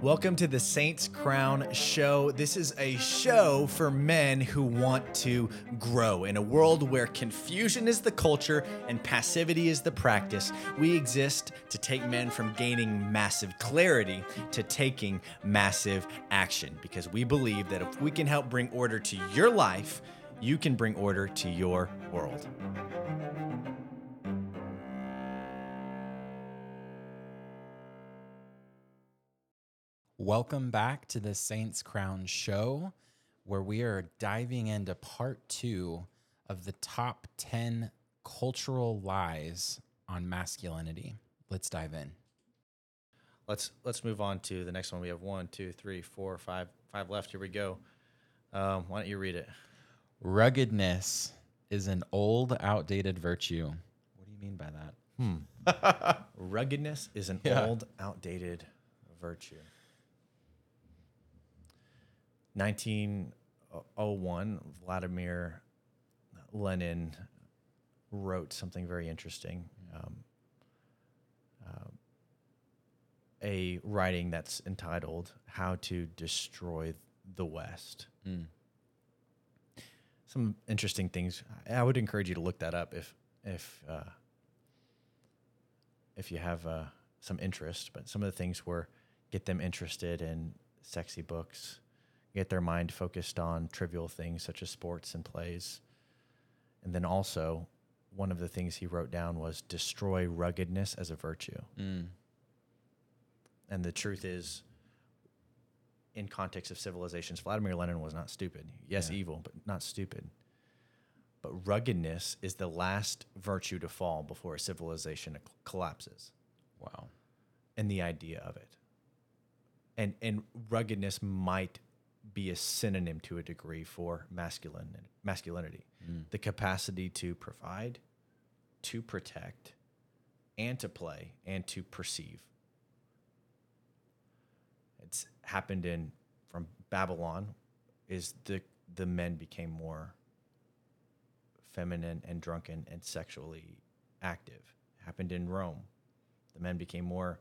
Welcome to the Saints Crown Show. This is a show for men who want to grow. In a world where confusion is the culture and passivity is the practice, we exist to take men from gaining massive clarity to taking massive action because we believe that if we can help bring order to your life, you can bring order to your world. Welcome back to the Saints Crown Show, where we are diving into part two of the top 10 cultural lies on masculinity. Let's dive in. Let's let's move on to the next one. We have one, two, three, four, five, five left. Here we go. Um, why don't you read it? Ruggedness is an old, outdated virtue. What do you mean by that? Ruggedness is an Yeah. old, outdated virtue. 1901, Vladimir Lenin wrote something very interesting. Um, uh, a writing that's entitled "How to Destroy the West." Some interesting things. I would encourage you to look that up if if uh, if you have uh, some interest. But some of the things were get them interested in sexy books, get their mind focused on trivial things such as sports and plays. And then also, one of the things he wrote down was destroy ruggedness as a virtue. Mm. And the truth is, in context of civilizations, Vladimir Lenin was not stupid. Yes, Yeah. evil, but not stupid. But ruggedness is the last virtue to fall before a civilization collapses Wow. and the idea of it. And and ruggedness might be a synonym to a degree for masculine masculinity. Hmm. The capacity to provide, to protect, and to play and to perceive. It's happened in from Babylon is the the men became more feminine and drunken and sexually active. Happened in Rome. The men became more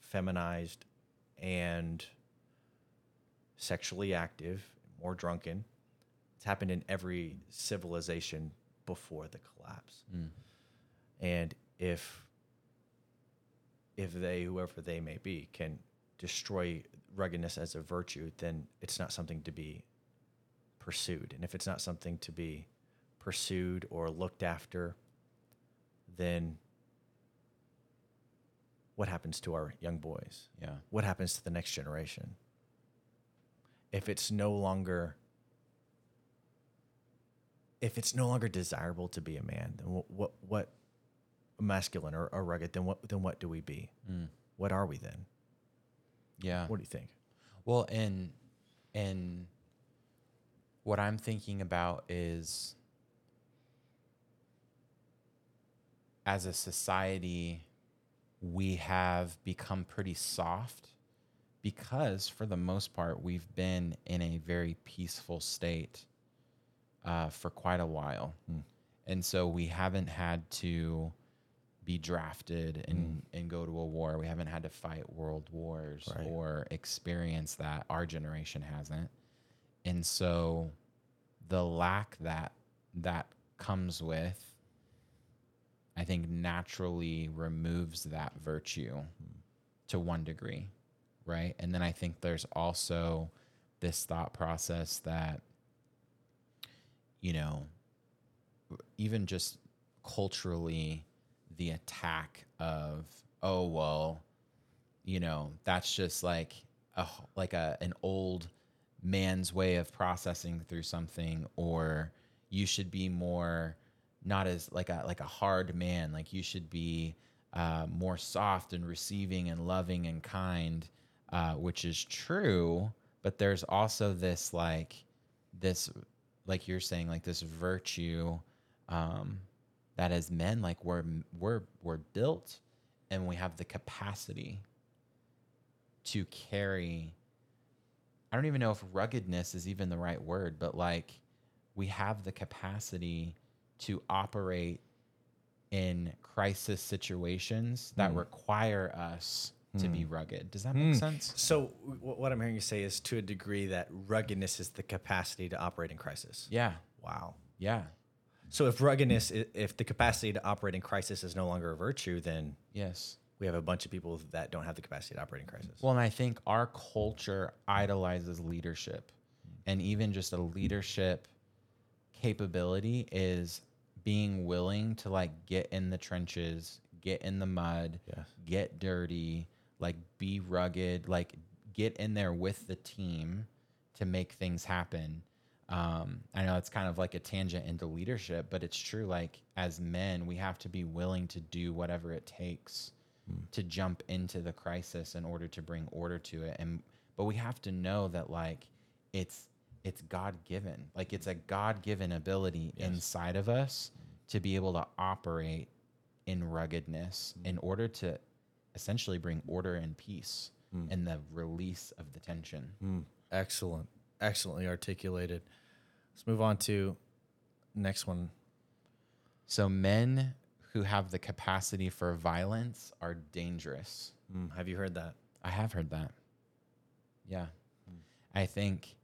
feminized and sexually active, more drunken. It's happened in every civilization before the collapse. Mm. And if if they, whoever they may be, can destroy ruggedness as a virtue, then it's not something to be pursued. And if it's not something to be pursued or looked after, then what happens to our young boys? Yeah. What happens to the next generation? If it's no longer if it's no longer desirable to be a man, then what what, what masculine or, or rugged, then what then what do we be? Mm. What are we then? Yeah. What do you think? Well, and and what I'm thinking about is as a society we have become pretty soft because for the most part we've been in a very peaceful state uh, for quite a while. Hmm. And so we haven't had to be drafted and, hmm. and go to a war. We haven't had to fight world wars Right. or experience that our generation hasn't. And so the lack that that comes with i think naturally removes that virtue hmm. to one degree right? And then i think there's also this thought process that you know even just culturally the attack of oh well you know that's just like a like a an old man's way of processing through something or you should be more not as like a like a hard man like you should be uh, more soft and receiving and loving and kind uh, which is true but there's also this like this like you're saying like this virtue um, that as men like we're we're we're built and we have the capacity to carry I don't even know if ruggedness is even the right word, but like we have the capacity to operate in crisis situations that require us to be hmm. rugged. Does that make hmm. sense? So w- what I'm hearing you say is to a degree that ruggedness is the capacity to operate in crisis. Yeah. Wow. Yeah. So if ruggedness, i- if the capacity to operate in crisis is no longer a virtue, then Yes. we have a bunch of people that don't have the capacity to operate in crisis. Well, and I think our culture idolizes leadership. Hmm. And even just a leadership capability is being willing to like get in the trenches, get in the mud, Yes. get dirty, like be rugged, like get in there with the team to make things happen. Um, I know it's kind of like a tangent into leadership, but it's true. Like as men, we have to be willing to do whatever it takes to jump into the crisis in order to bring order to it. And but we have to know that like it's it's God given. Like it's a God given ability inside of us to be able to operate in ruggedness in order to essentially bring order and peace and the release of the tension. Mm, excellent. Excellently articulated. Let's move on to next one. So men who have the capacity for violence are dangerous. Mm, have you heard that? I have heard that. Yeah. I think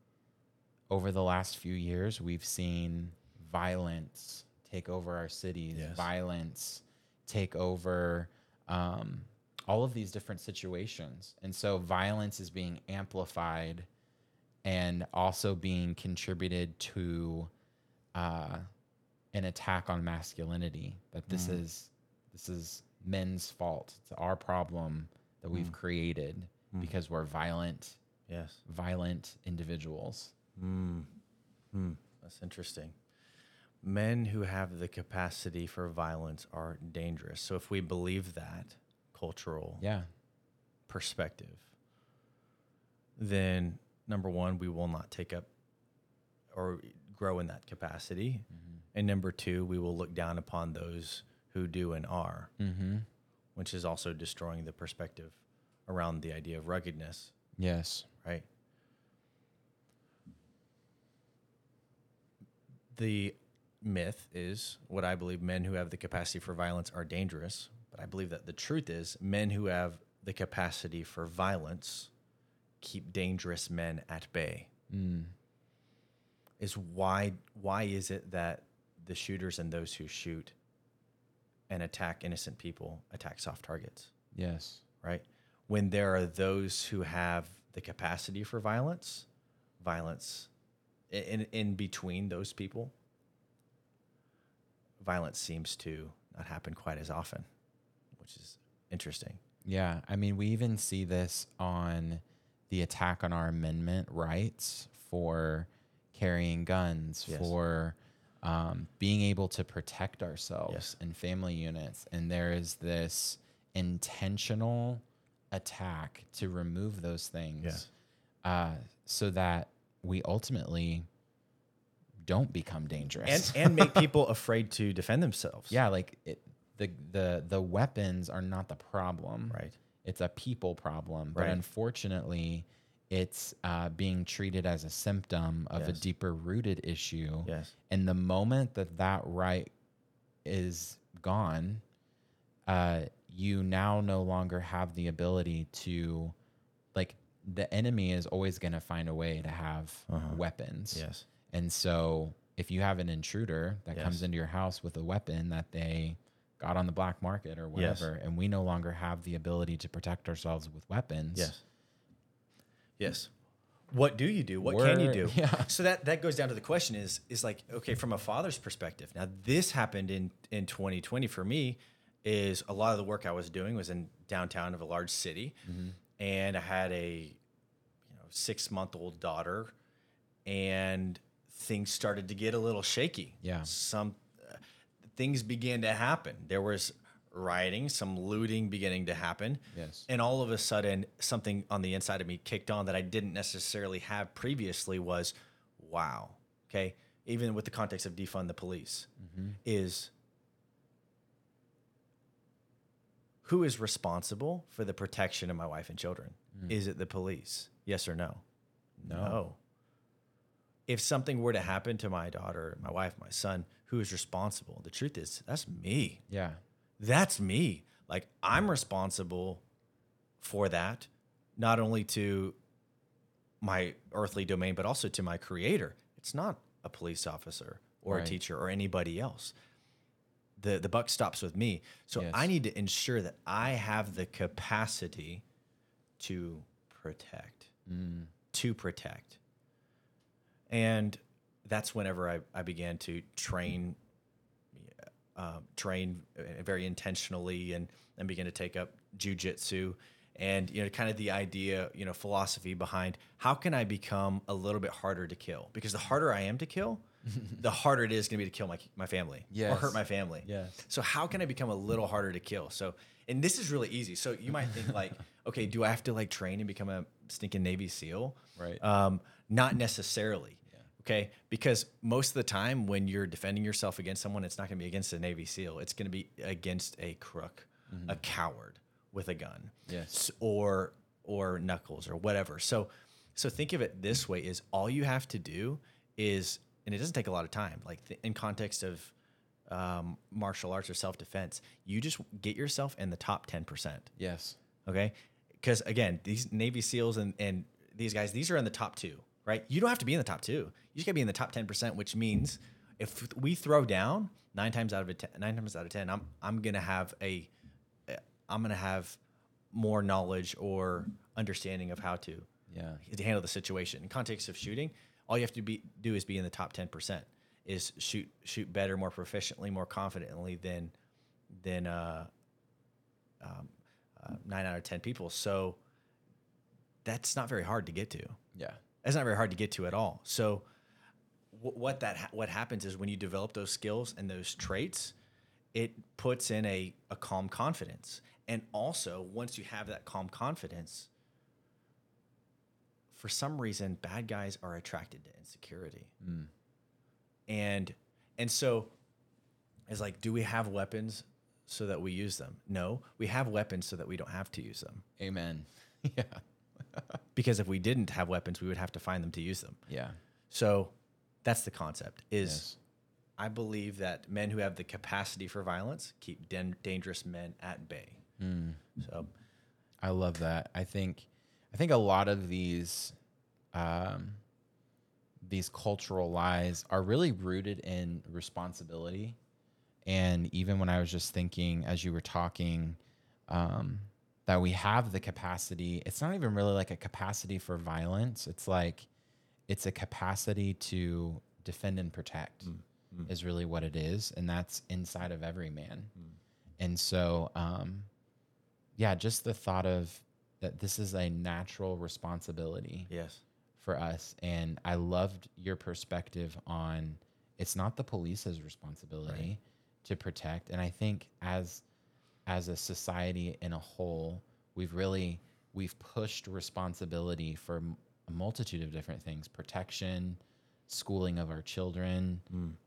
over the last few years, we've seen violence take over our cities, Yes. violence take over um, all of these different situations. And so violence is being amplified and also being contributed to uh, an attack on masculinity. That this is this is men's fault. It's our problem that we've created because we're violent, Yes. violent individuals. Mm. Mm. That's interesting. Men who have the capacity for violence are dangerous. So if we believe that cultural Yeah. perspective, then number one, we will not take up or grow in that capacity. And number two, we will look down upon those who do and are, Mm-hmm. which is also destroying the perspective around the idea of ruggedness, Yes. right? The myth is what I believe men who have the capacity for violence are dangerous. But I believe that the truth is men who have the capacity for violence keep dangerous men at bay. Mm. Is why why is it that the shooters and those who shoot and attack innocent people attack soft targets? Yes. right? When there are those who have the capacity for violence, violence in in between those people, violence seems to not happen quite as often, which is interesting. Yeah, I mean, we even see this on the attack on our amendment rights for carrying guns, Yes. for um, being able to protect ourselves Yes. in family units. And there is this intentional attack to remove those things Yes. uh, so that we ultimately don't become And dangerous. and make people afraid to defend themselves. yeah, like it, the, the, the weapons are not the problem Right. it's a people problem but Right. unfortunately it's uh, being treated as a symptom of a deeper rooted issue Yes. and the moment that that right is gone uh, you now no longer have the ability to like the enemy is always going to find a way to have Uh-huh. weapons Yes. and so if you have an intruder that comes into your house with a weapon that they got on the black market or Yes. whatever, and we no longer have the ability to protect ourselves with weapons. Yes. Yes. What do you do? What can you do? yeah. So that that goes down to the question is is like okay from a father's perspective. Now this happened in in 2020 for me is a lot of the work I was doing was in downtown of a large city Mm-hmm. and I had a you know 6-month-old daughter and things started to get a little shaky. Yeah. Some things began to happen. There was rioting, some looting beginning to happen. Yes. And all of a sudden, something on the inside of me kicked on that I didn't necessarily have previously was, wow. Okay. Even with the context of defund the police, mm-hmm. is who is responsible for the protection of my wife and children? Mm. Is it the police? Yes or no? No. If something were to happen to my daughter, my wife, my son, who is responsible? The truth is, that's me Yeah. that's me. Like I'm responsible for that, not only to my earthly domain, but also to my creator. It's not a police officer or Right. a teacher or anybody else. The, the buck stops with me. So Yes. I need to ensure that I have the capacity to protect, mm. to protect. And that's whenever I, I began to train, uh, train uh, very intentionally and, and begin to take up jujitsu and, you know, kind of the idea, you know, philosophy behind how can I become a little bit harder to kill? Because the harder I am to kill, the harder it is going to be to kill my, my family or hurt my family. Yes. So how can I become a little harder to kill? So, and this is really easy. So you might think like, okay, do I have to like train and become a stinking Navy SEAL? Right. Um, not necessarily. Okay. Because most of the time when you're defending yourself against someone, it's not going to be against a Navy SEAL. It's going to be against a crook, a coward with a gun. Yes. Or, or knuckles or whatever. So, so think of it this way is all you have to do is, and it doesn't take a lot of time, like th- in context of, um, martial arts or self defense, you just get yourself in the top 10%. Yes. Okay. Because again, these Navy SEALs and, and these guys, these are in the top two, right? You don't have to be in the top two. You just gotta be in the top 10%, which means if we throw down nine times out of a ten, nine times out of 10, I'm, I'm going to have a, I'm going to have more knowledge or understanding of how to, Yeah. to handle the situation. In context of shooting, all you have to be do is be in the top ten percent. Is shoot shoot better, more proficiently, more confidently than than uh, um, uh, nine out of ten people. So that's not very hard to get to. Yeah. That's not very hard to get to at all. So wh- what that ha- what happens is when you develop those skills and those traits, it puts in a, a calm confidence. And also, once you have that calm confidence, for some reason, bad guys are attracted to insecurity. Mm. And and so it's like, do we have weapons so that we use them? No, we have weapons so that we don't have to use them. Amen. yeah. Because if we didn't have weapons, we would have to find them to use them. Yeah. So that's the concept is Yes. I believe that men who have the capacity for violence keep dan- dangerous men at bay. So I love that. I think I think a lot of these um, these cultural lies are really rooted in responsibility. And even when I was just thinking as you were talking um, that we have the capacity, it's not even really like a capacity for violence. It's like it's a capacity to defend and protect mm, mm. is really what it is, and that's inside of every man. Mm. And so, um, yeah, just the thought of that this is a natural responsibility yes, for us. And I loved your perspective on it's not the police's responsibility to protect. And I think as as a society in a whole, we've really we've pushed responsibility for a multitude of different things: protection, schooling of our children,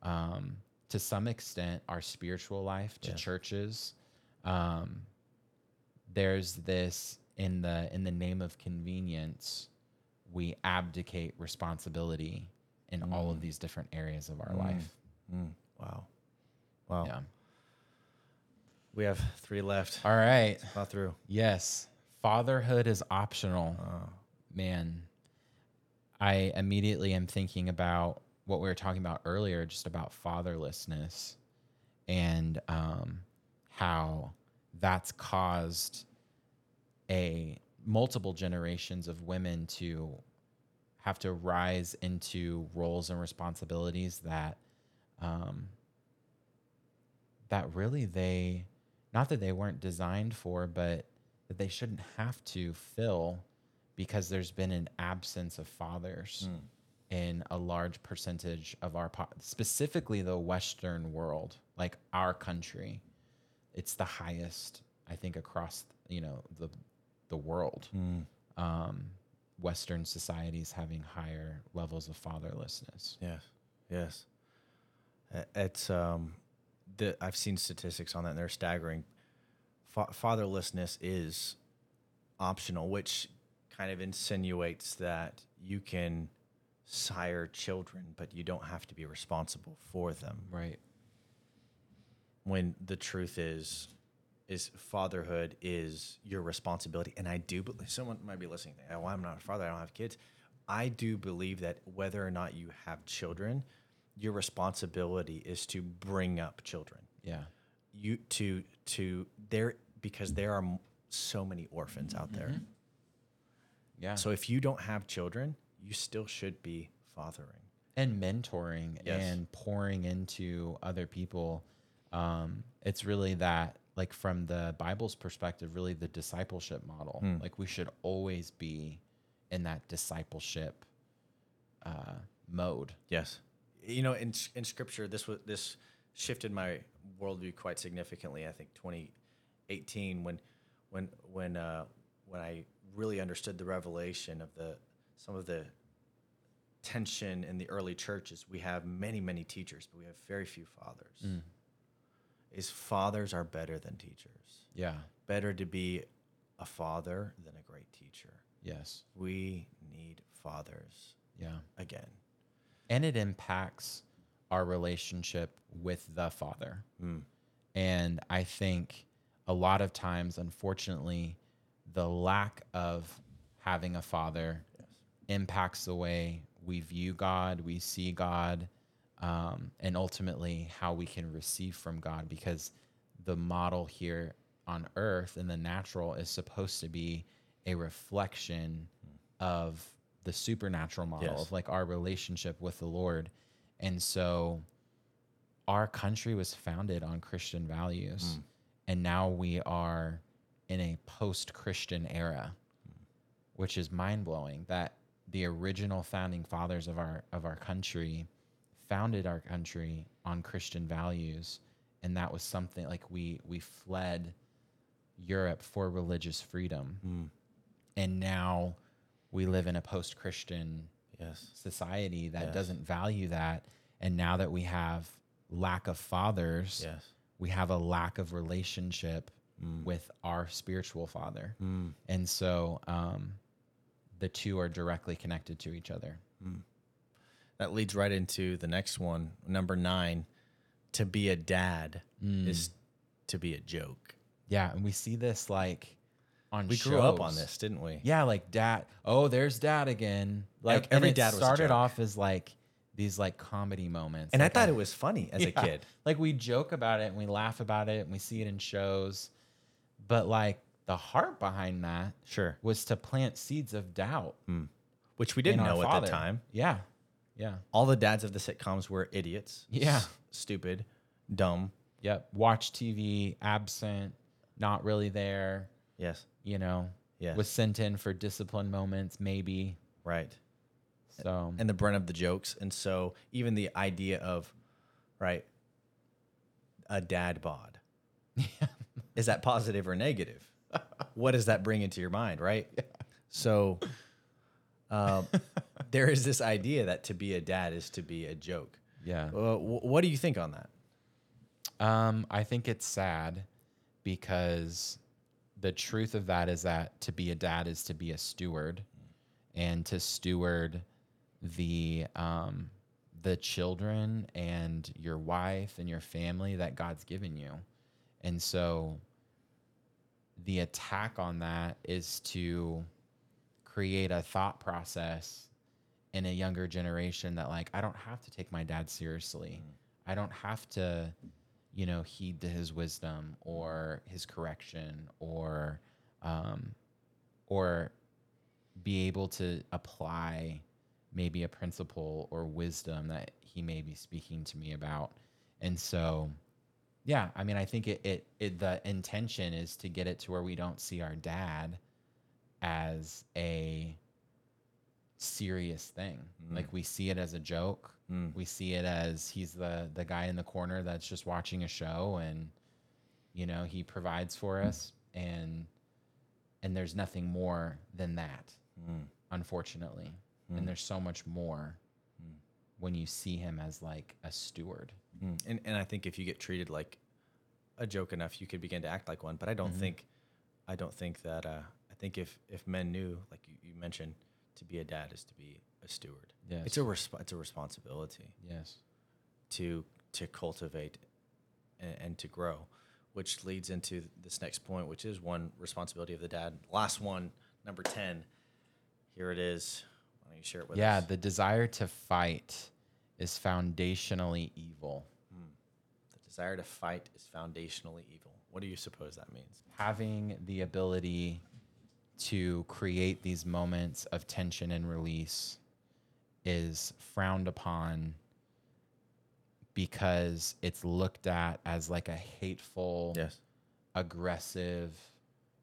um, to some extent, our spiritual life to Yes. churches. Um, there's this in the in the name of convenience we abdicate responsibility in all of these different areas of our life. Wow, wow. yeah We have three left. all right Thought through. yes fatherhood is optional man i immediately am thinking about what we were talking about earlier just about fatherlessness and um, how that's caused a multiple generations of women to have to rise into roles and responsibilities that um, that really they not that they weren't designed for but that they shouldn't have to fill because there's been an absence of fathers in a large percentage of our po- specifically the western world like our country. It's the highest i think across you know the the world. Um, western societies having higher levels of fatherlessness. Yes, yes. It's um, the I've seen statistics on that, and they're staggering. Fa- fatherlessness is optional, which kind of insinuates that you can sire children, but you don't have to be responsible for them. right When the truth is, is fatherhood is your responsibility, and I do believe someone might be listening. Oh, I'm not a father. I don't have kids. I do believe that whether or not you have children, your responsibility is to bring up children. Yeah. You to to there because there are so many orphans out there. Yeah. So if you don't have children, you still should be fathering. and mentoring Yes. and pouring into other people um, it's really that like from the bible's perspective really the discipleship model Hmm. like we should always be in that discipleship uh, mode Yes. You know, in in scripture, this was this shifted my worldview quite significantly. I think 2018 when when when uh, when I really understood the revelation of the some of the tension in the early churches. We have many many teachers, but we have very few fathers. Is fathers are better than teachers. yeah Better to be a father than a great teacher. yes We need fathers yeah again. And it impacts our relationship with the father. And i think a lot of times unfortunately the lack of having a father impacts the way we view god we see god um, and ultimately how we can receive from god because the model here on earth in the natural is supposed to be a reflection of the supernatural model Yes. of like our relationship with the Lord. And so our country was founded on Christian values. Mm. And now we are in a post Christian era, which is mind blowing that the original founding fathers of our of our country founded our country on Christian values. And that was something like we we fled Europe for religious freedom. Mm. And now we live in a post Christian Yes. society that Yes. doesn't value that. And now that we have lack of fathers, Yes. we have a lack of relationship mm. with our spiritual father. Mm. And so um, the two are directly connected to each other. Mm. That leads right into the next one, number nine. To be a dad is to be a joke. Yeah. And we see this like on We grew up on this, didn't we? Yeah, like dad. Oh, there's dad again. Like every and it dad was started off as like these like comedy moments. And I like thought it was funny as a kid. Like we joke about it and we laugh about it and we see it in shows, but like the heart behind that Sure. was to plant seeds of doubt. Hmm. Which we didn't know at the time. Yeah, yeah, All the dads of the sitcoms were idiots. Yeah. S- stupid, dumb. yep. Watch TV, absent, not really there. Yes. You know, Yes. was sent in for discipline moments, maybe. Right. So And the brunt of the jokes. And so even the idea of, right, a dad bod. Is that positive or negative? what does that bring into your mind, right? Yeah. So um, there is this idea that to be a dad is to be a joke. yeah. Uh, wh- what do you think on that? Um, I think it's sad because the truth of that is that to be a dad is to be a steward and to steward the um, the children and your wife and your family that God's given you. And so the attack on that is to create a thought process in a younger generation that like I don't have to take my dad seriously. I don't have to, you know, heed to his wisdom or his correction or um or be able to apply maybe a principle or wisdom that he may be speaking to me about. And so yeah, I mean I think it it, it the intention is to get it to where we don't see our dad as a serious thing. Like we see it as a joke. Mm. We see it as he's the the guy in the corner that's just watching a show and you know, he provides for mm. us and and there's nothing more than that. Mm. Unfortunately. And there's so much more when you see him as like a steward. Mm. And and I think if you get treated like a joke enough, you could begin to act like one. But I don't mm-hmm. think, I don't think that. Uh, I think if if men knew, like you, you mentioned, to be a dad is to be a steward. Yes. It's a resp- it's a responsibility Yes. to to cultivate and, and to grow. which leads into this next point, which is one responsibility of the dad. Last one, number 10. Here it is. Why don't you share it with yeah, us? the desire to fight is foundationally evil. Hmm. The desire to fight is foundationally evil. What do you suppose that means? Having the ability to create these moments of tension and release is frowned upon because it's looked at as like a hateful, Yes. aggressive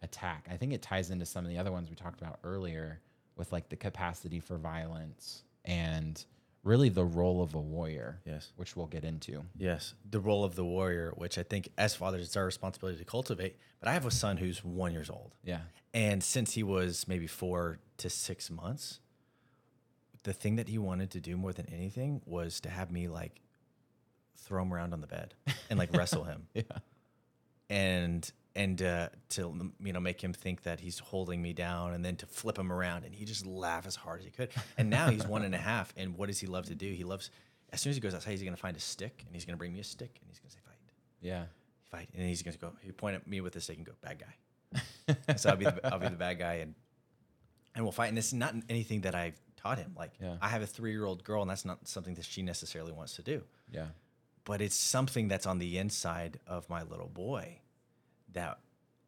attack. I think it ties into some of the other ones we talked about earlier with like the capacity for violence and really the role of a warrior, Yes. which we'll get into. Yes, the role of the warrior, which I think as fathers it's our responsibility to cultivate. But I have a son who's one years old, Yeah. and since he was maybe four to six months, the thing that he wanted to do more than anything was to have me like throw him around on the bed and like wrestle him, Yeah. and and uh, to you know make him think that he's holding me down, and then to flip him around, and he just laugh as hard as he could. And now he's one and a half, and what does he love to do? He loves as soon as he goes outside, he's gonna find a stick, and he's gonna bring me a stick, and he's gonna say fight. Yeah. fight, and he's gonna go. He point at me with the stick and go, "Bad guy." so I'll be the, I'll be the bad guy, and and we'll fight. And this is not anything that I've taught him. Like Yeah. I have a three year old girl, and that's not something that she necessarily wants to do. Yeah. But it's something that's on the inside of my little boy that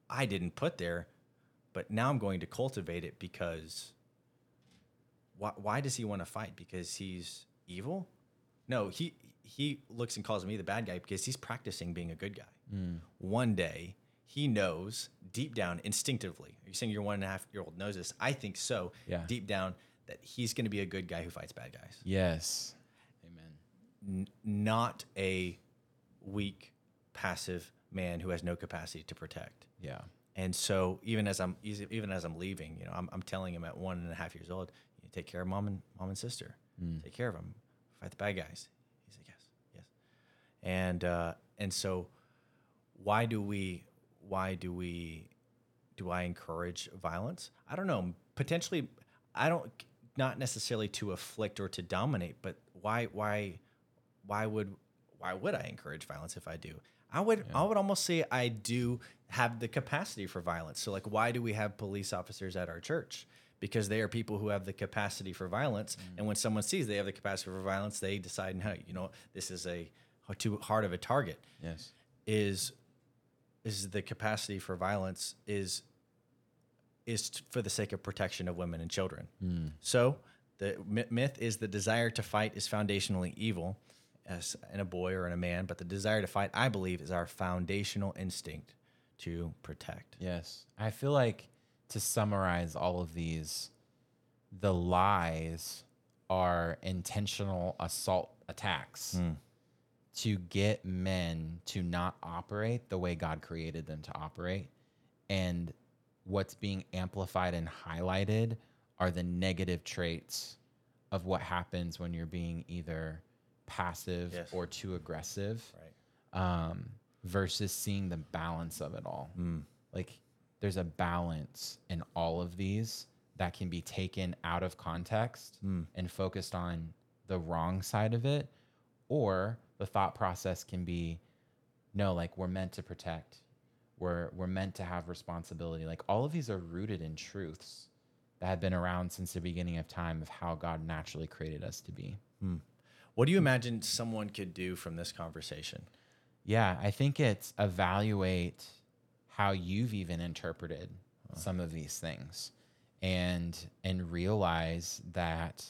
I didn't put there, but now I'm going to cultivate it because why, why does he want to fight? Because he's evil? No, he he looks and calls me the bad guy because he's practicing being a good guy. Hmm. One day he knows deep down instinctively. Are you saying your one and a half year old knows this? I think so. Yeah. Deep down that he's going to be a good guy who fights bad guys Yes. Amen. n- not a weak, passive man who has no capacity to protect. Yeah. And so even as I'm even as I'm leaving, you know, I'm, I'm telling him at one and a half years old, you take care of mom and mom and sister, take care of them, fight the bad guys. He's like, yes, yes. And uh, and so, why do we why do we do I encourage violence? I don't know. Potentially, I don't not necessarily to afflict or to dominate, but why why why would why would I encourage violence if I do? I would I would almost say I do have the capacity for violence. So like why do we have police officers at our church? Because they are people who have the capacity for violence, mm. and when someone sees they have the capacity for violence, they decide, no, you know, this is a too hard of a target Yes. is is the capacity for violence is is for the sake of protection of women and children. So the my- myth is the desire to fight is foundationally evil, as in a boy or in a man. But the desire to fight, I believe, is our foundational instinct to protect. Yes. I feel like to summarize all of these, the lies are intentional assault attacks hmm. to get men to not operate the way God created them to operate. And what's being amplified and highlighted are the negative traits of what happens when you're being either passive Yes. or too aggressive Right. um, versus seeing the balance of it all. Like there's a balance in all of these that can be taken out of context and focused on the wrong side of it, or the thought process can be, no, like we're meant to protect, we're we're meant to have responsibility. Like all of these are rooted in truths that have been around since the beginning of time of how God naturally created us to be. What do you imagine someone could do from this conversation? Yeah, I think it's evaluate how you've even interpreted some of these things and and realize that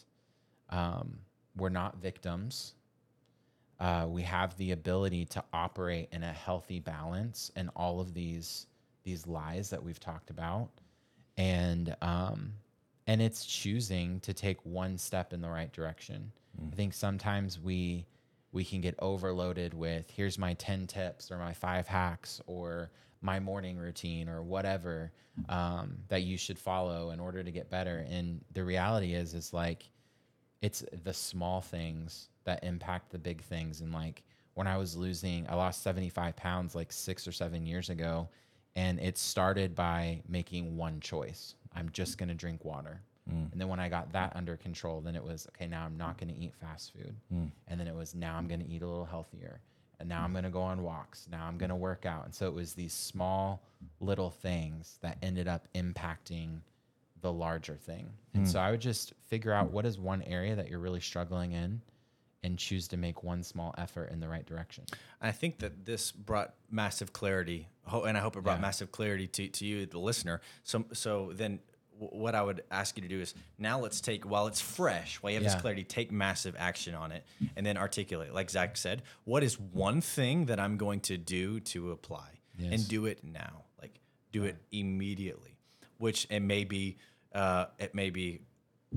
um, we're not victims. Uh, we have the ability to operate in a healthy balance in all of these these lies that we've talked about, and um, and it's choosing to take one step in the right direction. I think sometimes we we can get overloaded with here's my 10 tips or my five hacks or my morning routine or whatever um, that you should follow in order to get better. And the reality is is like it's the small things that impact the big things and like when i was losing i lost 75 pounds like six or seven years ago and it started by making one choice i'm just going to drink water mm. and then when I got that under control, then it was okay. Now I'm not going to eat fast food, mm. and then it was now I'm going to eat a little healthier, And now I'm mm. going to go on walks. Now I'm going to work out. And so it was these small little things that ended up impacting the larger thing. And so I would just figure out what is one area that you're really struggling in and choose to make one small effort in the right direction. I think that this brought massive clarity, and I hope it brought Yeah. massive clarity to, to you, the listener. So, so then what I would ask you to do is now let's take, while it's fresh, while you have Yeah. this clarity, take massive action on it and then articulate. Like Zach said, what is one thing that I'm going to do to apply Yes. and do it now? Like do it immediately, which it may be, uh, it may be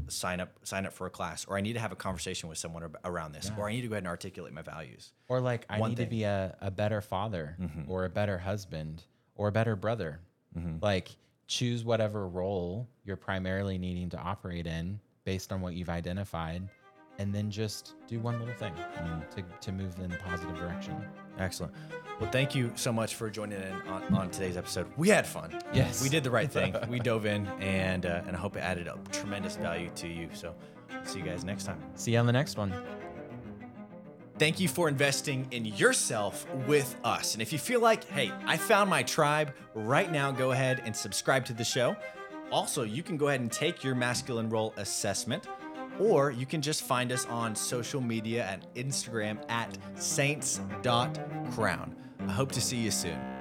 sign up sign up for a class or i need to have a conversation with someone around this or i need to go ahead and articulate my values Or like I One need thing. Mm-hmm. to be a, a better father or a better husband or a better brother. Mm-hmm. Like choose whatever role you're primarily needing to operate in based on what you've identified and then just do one little thing Mm. to, to move in a positive direction. Excellent. Well, thank you so much for joining in on, on today's episode. We had fun. Yes. We did the right thing. we dove in, and uh, and I hope it added up tremendous value to you. So, see you guys next time. See you on the next one. Thank you for investing in yourself with us. And if you feel like, hey, I found my tribe right now, go ahead and subscribe to the show. Also, you can go ahead and take your masculine role assessment, or you can just find us on social media at Instagram at saints.crown. I hope to see you soon.